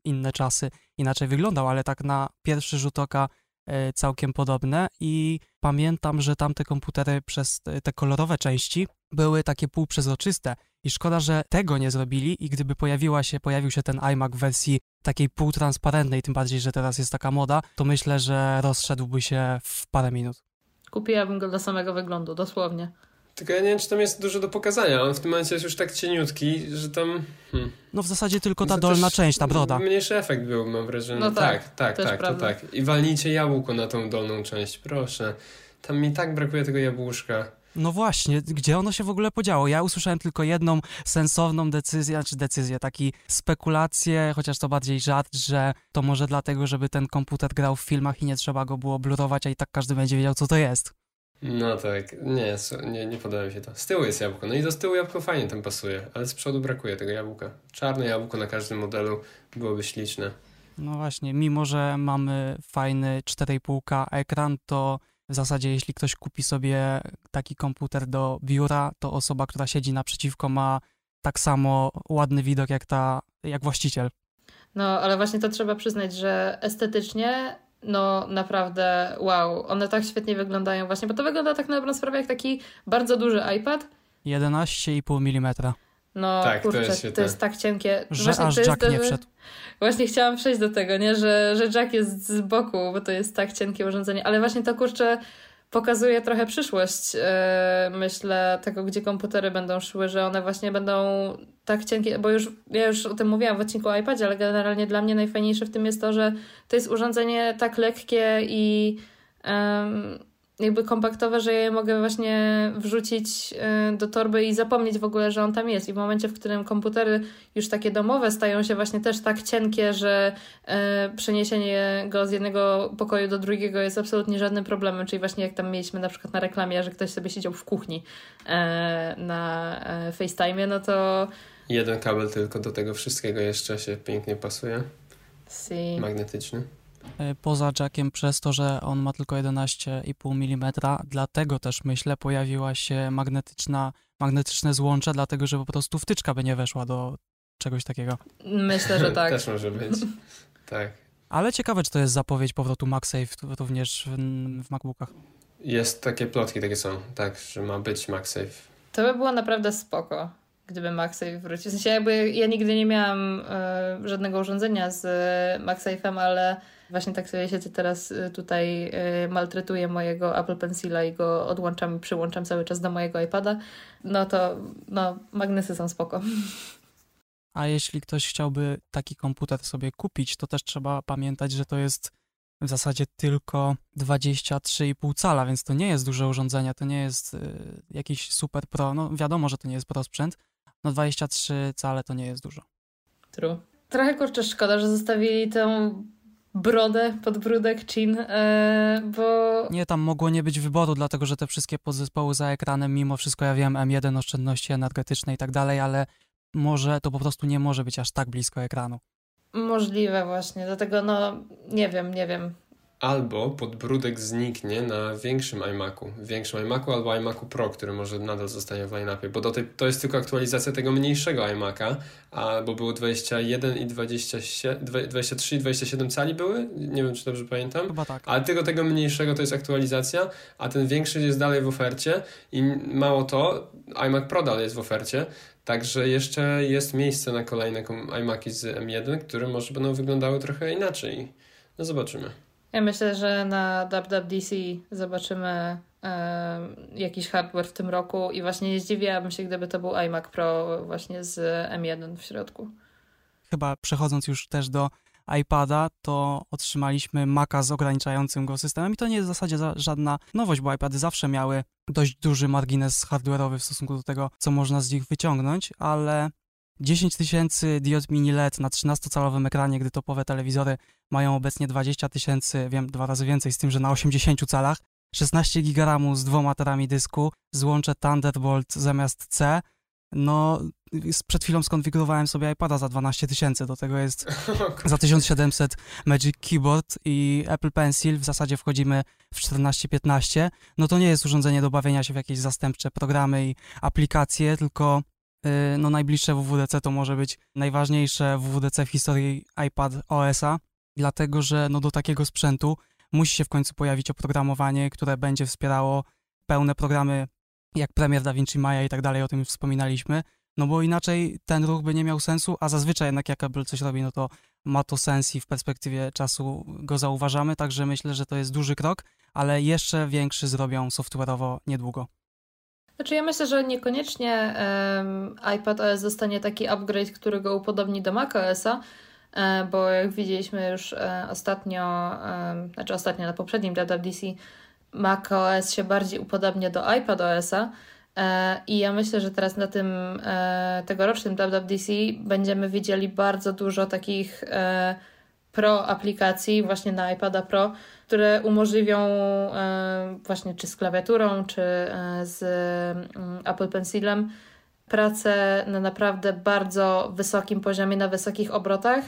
inne czasy inaczej wyglądał, ale tak na pierwszy rzut oka e, całkiem podobne i pamiętam, że tamte komputery przez te kolorowe części były takie półprzezroczyste i szkoda, że tego nie zrobili i gdyby pojawiła się, pojawił się ten iMac w wersji takiej półtransparentnej, tym bardziej, że teraz jest taka moda, to myślę, że rozszedłby się w parę minut. Kupiłabym go dla samego wyglądu, dosłownie. Tylko ja nie wiem, czy tam jest dużo do pokazania. On w tym momencie jest już tak cieniutki, że tam. Hmm. No w zasadzie tylko ta dolna część, ta broda. Mniejszy efekt był, mam wrażenie. No tak, tak, tak, tak to tak. I walnijcie jabłko na tą dolną część, proszę. Tam mi tak brakuje tego jabłuszka. No właśnie, gdzie ono się w ogóle podziało? Ja usłyszałem tylko jedną sensowną decyzję, czy znaczy decyzję, taki spekulację, chociaż to bardziej żart, że to może dlatego, żeby ten komputer grał w filmach i nie trzeba go było blurować, a i tak każdy będzie wiedział, co to jest. No tak, nie, nie, nie podoba mi się to. Z tyłu jest jabłko, no i do z tyłu jabłko fajnie tam pasuje, ale z przodu brakuje tego jabłka. Czarne jabłko na każdym modelu byłoby śliczne. No właśnie, mimo że mamy fajny 4,5K ekran, to w zasadzie jeśli ktoś kupi sobie taki komputer do biura, to osoba, która siedzi naprzeciwko ma tak samo ładny widok jak ta, jak właściciel. No, ale właśnie to trzeba przyznać, że estetycznie no naprawdę wow, one tak świetnie wyglądają właśnie, bo to wygląda tak na dobrą sprawę jak taki bardzo duży iPad. 11,5 mm. No tak, kurczę, to jest, to jest tak cienkie. Że właśnie aż Jack nie wszedł. Właśnie chciałam przejść do tego, nie? Że, że Jack jest z boku, bo to jest tak cienkie urządzenie, ale właśnie to kurczę pokazuje trochę przyszłość, yy, myślę, tego, gdzie komputery będą szły, że one właśnie będą tak cienkie, bo już ja już o tym mówiłam w odcinku o iPadzie, ale generalnie dla mnie najfajniejsze w tym jest to, że to jest urządzenie tak lekkie i jakby kompaktowe, że ja je mogę właśnie wrzucić y, do torby i zapomnieć w ogóle, że on tam jest. I w momencie, w którym komputery już takie domowe stają się właśnie też tak cienkie, że y, przeniesienie go z jednego pokoju do drugiego jest absolutnie żadnym problemem. Czyli właśnie jak tam mieliśmy na przykład na reklamie, że ktoś sobie siedział w kuchni y, na FaceTime, no to... Jeden kabel tylko do tego wszystkiego jeszcze się pięknie pasuje. Si. Magnetyczny. E, poza jackiem przez to, że on ma tylko 11,5 mm, dlatego też myślę pojawiła się magnetyczna, magnetyczne złącze, dlatego że po prostu wtyczka by nie weszła do czegoś takiego. Myślę, że tak. Też może być. Tak. Ale ciekawe, czy to jest zapowiedź powrotu MagSafe również w, w MacBookach. Jest takie plotki, takie są, tak, że ma być MagSafe. To by było naprawdę spoko, gdyby MagSafe wrócił. W sensie jakby ja nigdy nie miałam e, żadnego urządzenia z e, MagSafe'em, ale właśnie tak sobie siedzę teraz e, tutaj, e, maltretuję mojego Apple Pencila i go odłączam i przyłączam cały czas do mojego iPada. No to, no, magnesy są spoko. A jeśli ktoś chciałby taki komputer sobie kupić, to też trzeba pamiętać, że to jest w zasadzie tylko 23,5 cala, więc to nie jest duże urządzenie, to nie jest y, jakiś super pro. No wiadomo, że to nie jest pro sprzęt. No 23 cale to nie jest dużo. True. Trochę kurczę szkoda, że zostawili tę brodę, podbródek, chin, yy, bo... Nie, tam mogło nie być wyboru, dlatego że te wszystkie podzespoły za ekranem, mimo wszystko ja wiem, M1, oszczędności energetyczne i tak dalej, ale może to po prostu nie może być aż tak blisko ekranu. Możliwe właśnie, dlatego no nie wiem, nie wiem. Albo podbródek zniknie na większym iMacu, większym iMacu albo iMacu Pro, który może nadal zostanie w line-upie, bo do tej, to jest tylko aktualizacja tego mniejszego iMaca, a, bo było 21 i 27, 23 i 27 cali były, nie wiem czy dobrze pamiętam, Chyba tak. ale tylko tego mniejszego to jest aktualizacja, a ten większy jest dalej w ofercie i mało to, iMac Pro dalej jest w ofercie, Także jeszcze jest miejsce na kolejne iMaki z M1, które może będą wyglądały trochę inaczej. No zobaczymy. Ja myślę, że na WWDC zobaczymy e, jakiś hardware w tym roku i właśnie nie zdziwiłabym się, gdyby to był iMac Pro właśnie z M1 w środku. Chyba przechodząc już też do iPada, to otrzymaliśmy Maca z ograniczającym go systemem i to nie jest w zasadzie żadna nowość, bo iPady zawsze miały dość duży margines hardware'owy w stosunku do tego, co można z nich wyciągnąć, ale 10 tysięcy diod mini LED na 13-calowym ekranie, gdy topowe telewizory mają obecnie 20 tysięcy, wiem, dwa razy więcej, z tym, że na 80 calach, 16 GB z dwoma terami dysku, złącze Thunderbolt zamiast C, no, przed chwilą skonfigurowałem sobie iPada za 12 tysięcy, do tego jest za 1700 Magic Keyboard i Apple Pencil, w zasadzie wchodzimy w 14-15. No to nie jest urządzenie do bawienia się w jakieś zastępcze programy i aplikacje, tylko no najbliższe WWDC to może być najważniejsze WWDC w historii iPad OS-a, dlatego że no do takiego sprzętu musi się w końcu pojawić oprogramowanie, które będzie wspierało pełne programy jak premier DaVinci Maya i tak dalej, o tym już wspominaliśmy, no bo inaczej ten ruch by nie miał sensu, a zazwyczaj jednak jak Apple coś robi, no to ma to sens i w perspektywie czasu go zauważamy, także myślę, że to jest duży krok, ale jeszcze większy zrobią software'owo niedługo. Znaczy ja myślę, że niekoniecznie um, iPad OS zostanie taki upgrade, który go upodobni do macOSa, e, bo jak widzieliśmy już e, ostatnio, znaczy ostatnio na poprzednim WWDC, macOS się bardziej upodobnia do iPadOSa. E, I ja myślę, że teraz na tym tegorocznym WWDC będziemy widzieli bardzo dużo takich pro aplikacji właśnie na iPada Pro, które umożliwią właśnie czy z klawiaturą, czy z mm, Apple Pencilem pracę na naprawdę bardzo wysokim poziomie, na wysokich obrotach.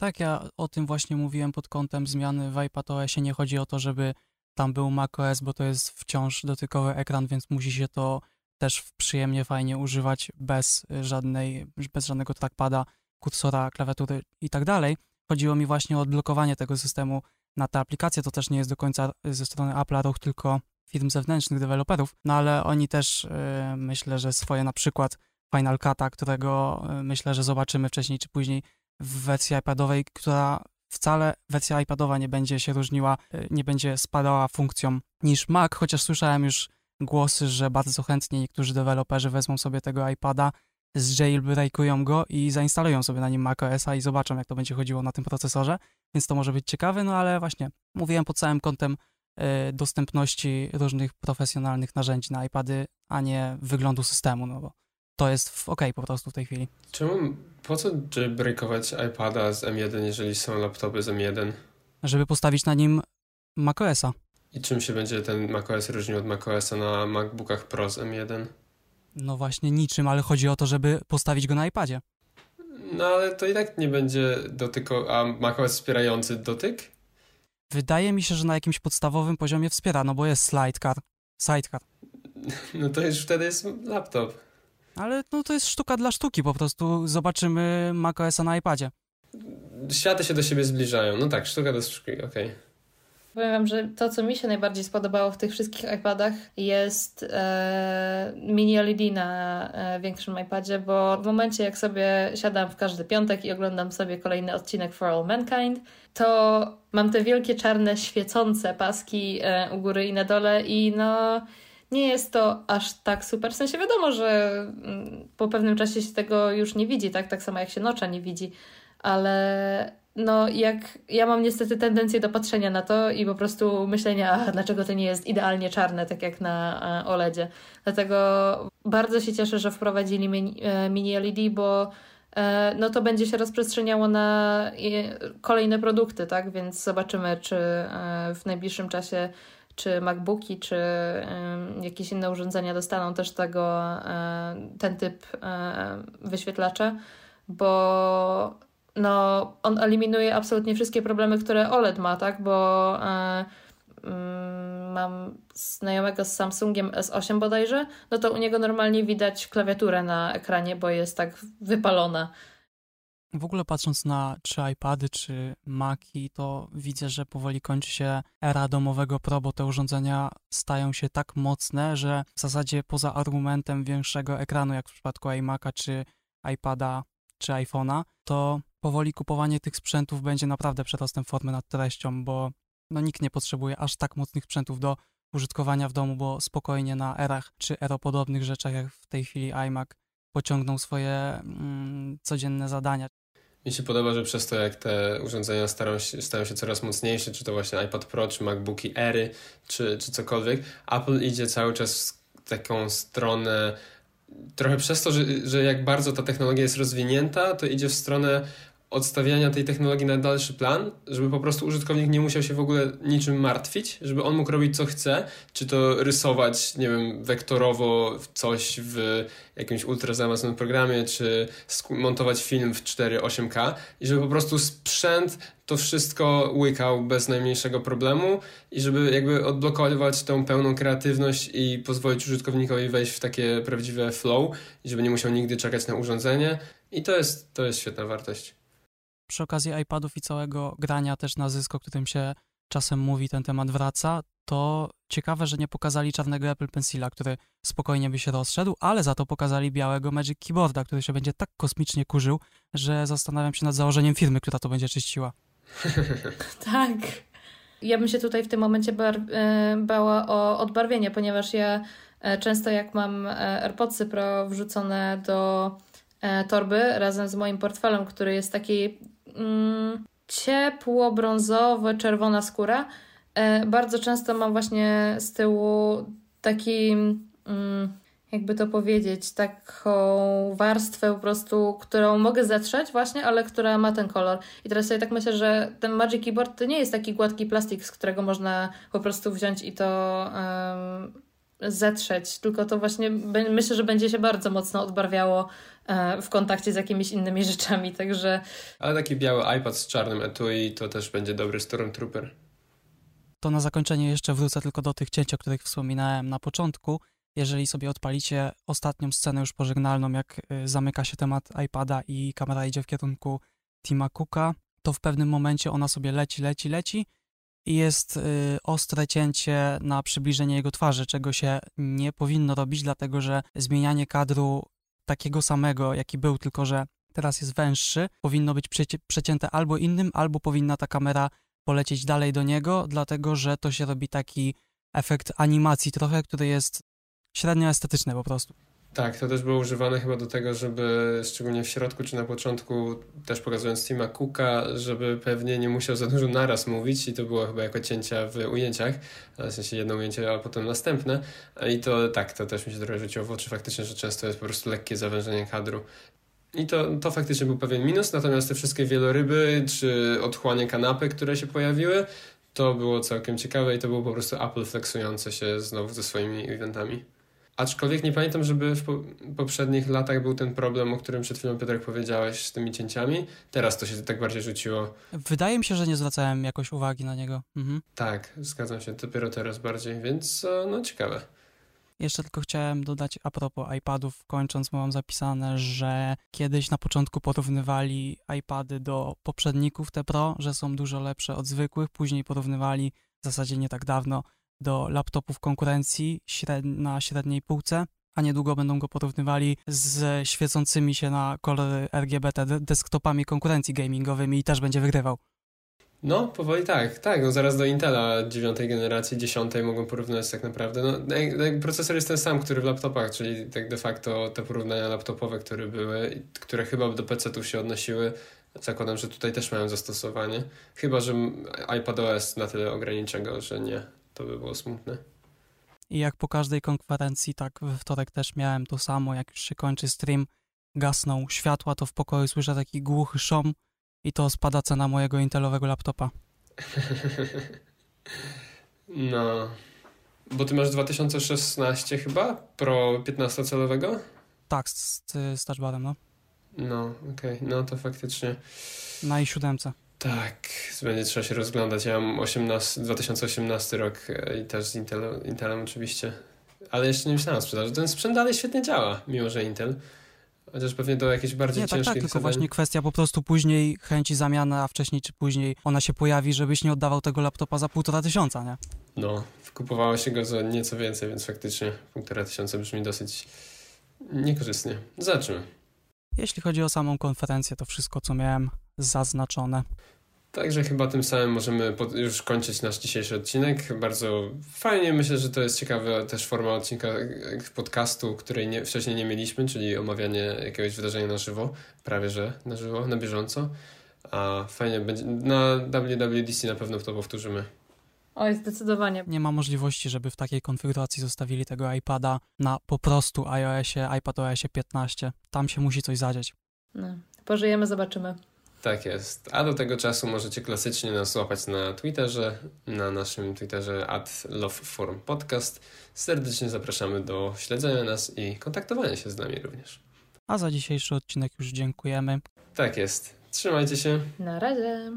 Tak, ja o tym właśnie mówiłem pod kątem zmiany w iPadOSie. Nie chodzi o to, żeby tam był macOS, bo to jest wciąż dotykowy ekran, więc musi się to też przyjemnie, fajnie używać bez żadnej, bez żadnego trackpada, kursora, klawiatury i tak dalej. Chodziło mi właśnie o odblokowanie tego systemu na te aplikacje. To też nie jest do końca ze strony Apple'a ruch tylko firm zewnętrznych, deweloperów, no ale oni też yy, myślę, że swoje na przykład Final Cut'a, którego yy, myślę, że zobaczymy wcześniej czy później w wersji iPadowej, która wcale wersja iPadowa nie będzie się różniła, y, nie będzie spadała funkcją niż Mac, chociaż słyszałem już głosy, że bardzo chętnie niektórzy deweloperzy wezmą sobie tego iPada, zjailbreakują go i zainstalują sobie na nim macOSa i zobaczą, jak to będzie chodziło na tym procesorze, więc to może być ciekawe, no ale właśnie mówiłem pod całym kątem y, dostępności różnych profesjonalnych narzędzi na iPady, a nie wyglądu systemu, no bo to jest ok po prostu w tej chwili. Czemu, po co jailbreakować iPada z M1, jeżeli są laptopy z M1? Żeby postawić na nim macOSa. I czym się będzie ten macOS różnił od macOSa na MacBookach Pro z M1? No właśnie niczym, ale chodzi o to, żeby postawić go na iPadzie. No ale to i tak nie będzie dotyko... A macOS wspierający dotyk? Wydaje mi się, że na jakimś podstawowym poziomie wspiera, no bo jest sidecar. Sidecar. No to już wtedy jest laptop. Ale no to jest sztuka dla sztuki, po prostu zobaczymy macOSa na iPadzie. Światy się do siebie zbliżają. No tak, sztuka do sztuki, okej. Okay. Powiem wam, że to, co mi się najbardziej spodobało w tych wszystkich iPadach jest e, mini LED na e, większym iPadzie, bo w momencie jak sobie siadam w każdy piątek i oglądam sobie kolejny odcinek For All Mankind, to mam te wielkie czarne świecące paski e, u góry i na dole i no nie jest to aż tak super. W sensie wiadomo, że mm, po pewnym czasie się tego już nie widzi, tak? Tak samo jak się nocza nie widzi, ale no jak ja mam niestety tendencję do patrzenia na to i po prostu myślenia, a dlaczego to nie jest idealnie czarne, tak jak na e, OLEDzie. Dlatego bardzo się cieszę, że wprowadzili mini LED, e bo e, no to będzie się rozprzestrzeniało na kolejne produkty, tak? Więc zobaczymy, czy w najbliższym czasie czy MacBooki, czy jakieś inne urządzenia dostaną też tego, ten typ wyświetlacza, bo no, on eliminuje absolutnie wszystkie problemy, które OLED ma, tak? Bo e, mm, mam znajomego z Samsungiem S8 bodajże, no to u niego normalnie widać klawiaturę na ekranie, bo jest tak wypalona. W ogóle patrząc na czy iPady, czy Maci, to widzę, że powoli kończy się era domowego Pro, bo te urządzenia stają się tak mocne, że w zasadzie poza argumentem większego ekranu, jak w przypadku iMac'a, czy iPada, czy iPhone'a, to powoli kupowanie tych sprzętów będzie naprawdę przerostem formy nad treścią, bo no, nikt nie potrzebuje aż tak mocnych sprzętów do użytkowania w domu, bo spokojnie na erach czy eropodobnych rzeczach, jak w tej chwili iMac, pociągną swoje mm, codzienne zadania. Mi się podoba, że przez to, jak te urządzenia stają się, stają się coraz mocniejsze, czy to właśnie iPad Pro, czy MacBooki Airy, czy, czy cokolwiek, Apple idzie cały czas w taką stronę trochę przez to, że, że jak bardzo ta technologia jest rozwinięta, to idzie w stronę odstawiania tej technologii na dalszy plan, żeby po prostu użytkownik nie musiał się w ogóle niczym martwić, żeby on mógł robić co chce, czy to rysować, nie wiem, wektorowo coś w jakimś ultra zaawansowanym programie, czy montować film w 4.8K i żeby po prostu sprzęt to wszystko łykał bez najmniejszego problemu i żeby jakby odblokować tą pełną kreatywność i pozwolić użytkownikowi wejść w takie prawdziwe flow żeby nie musiał nigdy czekać na urządzenie i to jest, to jest świetna wartość przy okazji iPadów i całego grania też na zysk, o którym się czasem mówi, ten temat wraca, to ciekawe, że nie pokazali czarnego Apple Pencila, który spokojnie by się rozszedł, ale za to pokazali białego Magic Keyboarda, który się będzie tak kosmicznie kurzył, że zastanawiam się nad założeniem firmy, która to będzie czyściła. tak. Ja bym się tutaj w tym momencie e, bała o odbarwienie, ponieważ ja e, często jak mam e, AirPodsy Pro wrzucone do torby razem z moim portfelem, który jest taki mm, ciepło-brązowo, czerwona skóra. Bardzo często mam właśnie z tyłu taki, mm, jakby to powiedzieć, taką warstwę po prostu, którą mogę zetrzeć właśnie, ale która ma ten kolor. I teraz sobie tak myślę, że ten Magic Keyboard to nie jest taki gładki plastik, z którego można po prostu wziąć i to um, zetrzeć, tylko to właśnie myślę, że będzie się bardzo mocno odbarwiało E, w kontakcie z jakimiś innymi rzeczami, także... Ale taki biały iPad z czarnym etui to też będzie dobry Stormtrooper. To na zakończenie jeszcze wrócę tylko do tych cięć, o których wspominałem na początku. Jeżeli sobie odpalicie ostatnią scenę już pożegnalną, jak y, zamyka się temat iPada i kamera idzie w kierunku Tima Cooka, to w pewnym momencie ona sobie leci, leci, leci i jest y, ostre cięcie na przybliżenie jego twarzy, czego się nie powinno robić, dlatego że zmienianie kadru takiego samego, jaki był, tylko że teraz jest węższy, powinno być przeci przecięte albo innym, albo powinna ta kamera polecieć dalej do niego, dlatego że to się robi taki efekt animacji trochę, który jest średnio estetyczny po prostu. Tak, to też było używane chyba do tego, żeby szczególnie w środku czy na początku, też pokazując Tima Cooka, żeby pewnie nie musiał za dużo naraz mówić i to było chyba jako cięcia w ujęciach, w sensie jedno ujęcie, a potem następne. I to tak, to też mi się trochę rzuciło w oczy faktycznie, że często jest po prostu lekkie zawężenie kadru. I to, to faktycznie był pewien minus, natomiast te wszystkie wieloryby czy odchłanie kanapy, które się pojawiły, to było całkiem ciekawe i to było po prostu Apple flexujące się znowu ze swoimi eventami. Aczkolwiek nie pamiętam, żeby w po poprzednich latach był ten problem, o którym przed chwilą Piotrek powiedziałeś z tymi cięciami. Teraz to się tak bardziej rzuciło. Wydaje mi się, że nie zwracałem jakoś uwagi na niego. Mhm. Tak, zgadzam się, dopiero teraz bardziej, więc e, no ciekawe. Jeszcze tylko chciałem dodać a propos iPadów, kończąc mam zapisane, że kiedyś na początku porównywali iPady do poprzedników te Pro, że są dużo lepsze od zwykłych, później porównywali w zasadzie nie tak dawno do laptopów konkurencji na średniej półce, a niedługo będą go porównywali z świecącymi się na kolory RGB desktopami konkurencji gamingowymi i też będzie wygrywał. No, powoli tak, tak. No zaraz do Intela dziewiątej generacji, dziesiątej mogą porównać tak naprawdę. No, procesor jest ten sam, który w laptopach, czyli tak de facto te porównania laptopowe, które były, które chyba do PC-ów się odnosiły, zakładam, że tutaj też mają zastosowanie. Chyba, że iPadOS na tyle ogranicza go, że nie. To by było smutne. I jak po każdej konferencji, tak we wtorek też miałem to samo, jak już się kończy stream, gasną światła, to w pokoju słyszę taki głuchy szum, i to spada cena mojego Intelowego laptopa. No. Bo ty masz 2016 chyba? Pro 15-calowego? Tak, z, z touchbarem, no. No, okej. Okay. No to faktycznie. Na i7. Tak, będzie trzeba się rozglądać. Ja mam 18, 2018 rok e, i też z Intel, Intelem oczywiście. Ale jeszcze nie myślałem o sprzedaży. Ten sprzęt dalej świetnie działa, mimo że Intel. Chociaż pewnie do jakiejś bardziej nie, ciężkich tak, tak, tylko właśnie kwestia po prostu później chęci zamiany, a wcześniej czy później ona się pojawi, żebyś nie oddawał tego laptopa za półtora tysiąca, nie? No, kupowało się go za nieco więcej, więc faktycznie półtora tysiąca brzmi dosyć niekorzystnie. Zobaczymy. Jeśli chodzi o samą konferencję, to wszystko, co miałem zaznaczone. Także chyba tym samym możemy już kończyć nasz dzisiejszy odcinek. Bardzo fajnie, myślę, że to jest ciekawa też forma odcinka e, podcastu, której nie, wcześniej nie mieliśmy, czyli omawianie jakiegoś wydarzenia na żywo, prawie że na żywo, na bieżąco. A fajnie będzie, na WWDC na pewno to powtórzymy. Oj, zdecydowanie. Nie ma możliwości, żeby w takiej konfiguracji zostawili tego iPada na po prostu iOSie, iPadOSie 15. Tam się musi coś zadzieć. No, pożyjemy, zobaczymy. Tak jest. A do tego czasu możecie klasycznie nas złapać na Twitterze, na naszym Twitterze at Podcast. Serdecznie zapraszamy do śledzenia nas i kontaktowania się z nami również. A za dzisiejszy odcinek już dziękujemy. Tak jest. Trzymajcie się. Na razie.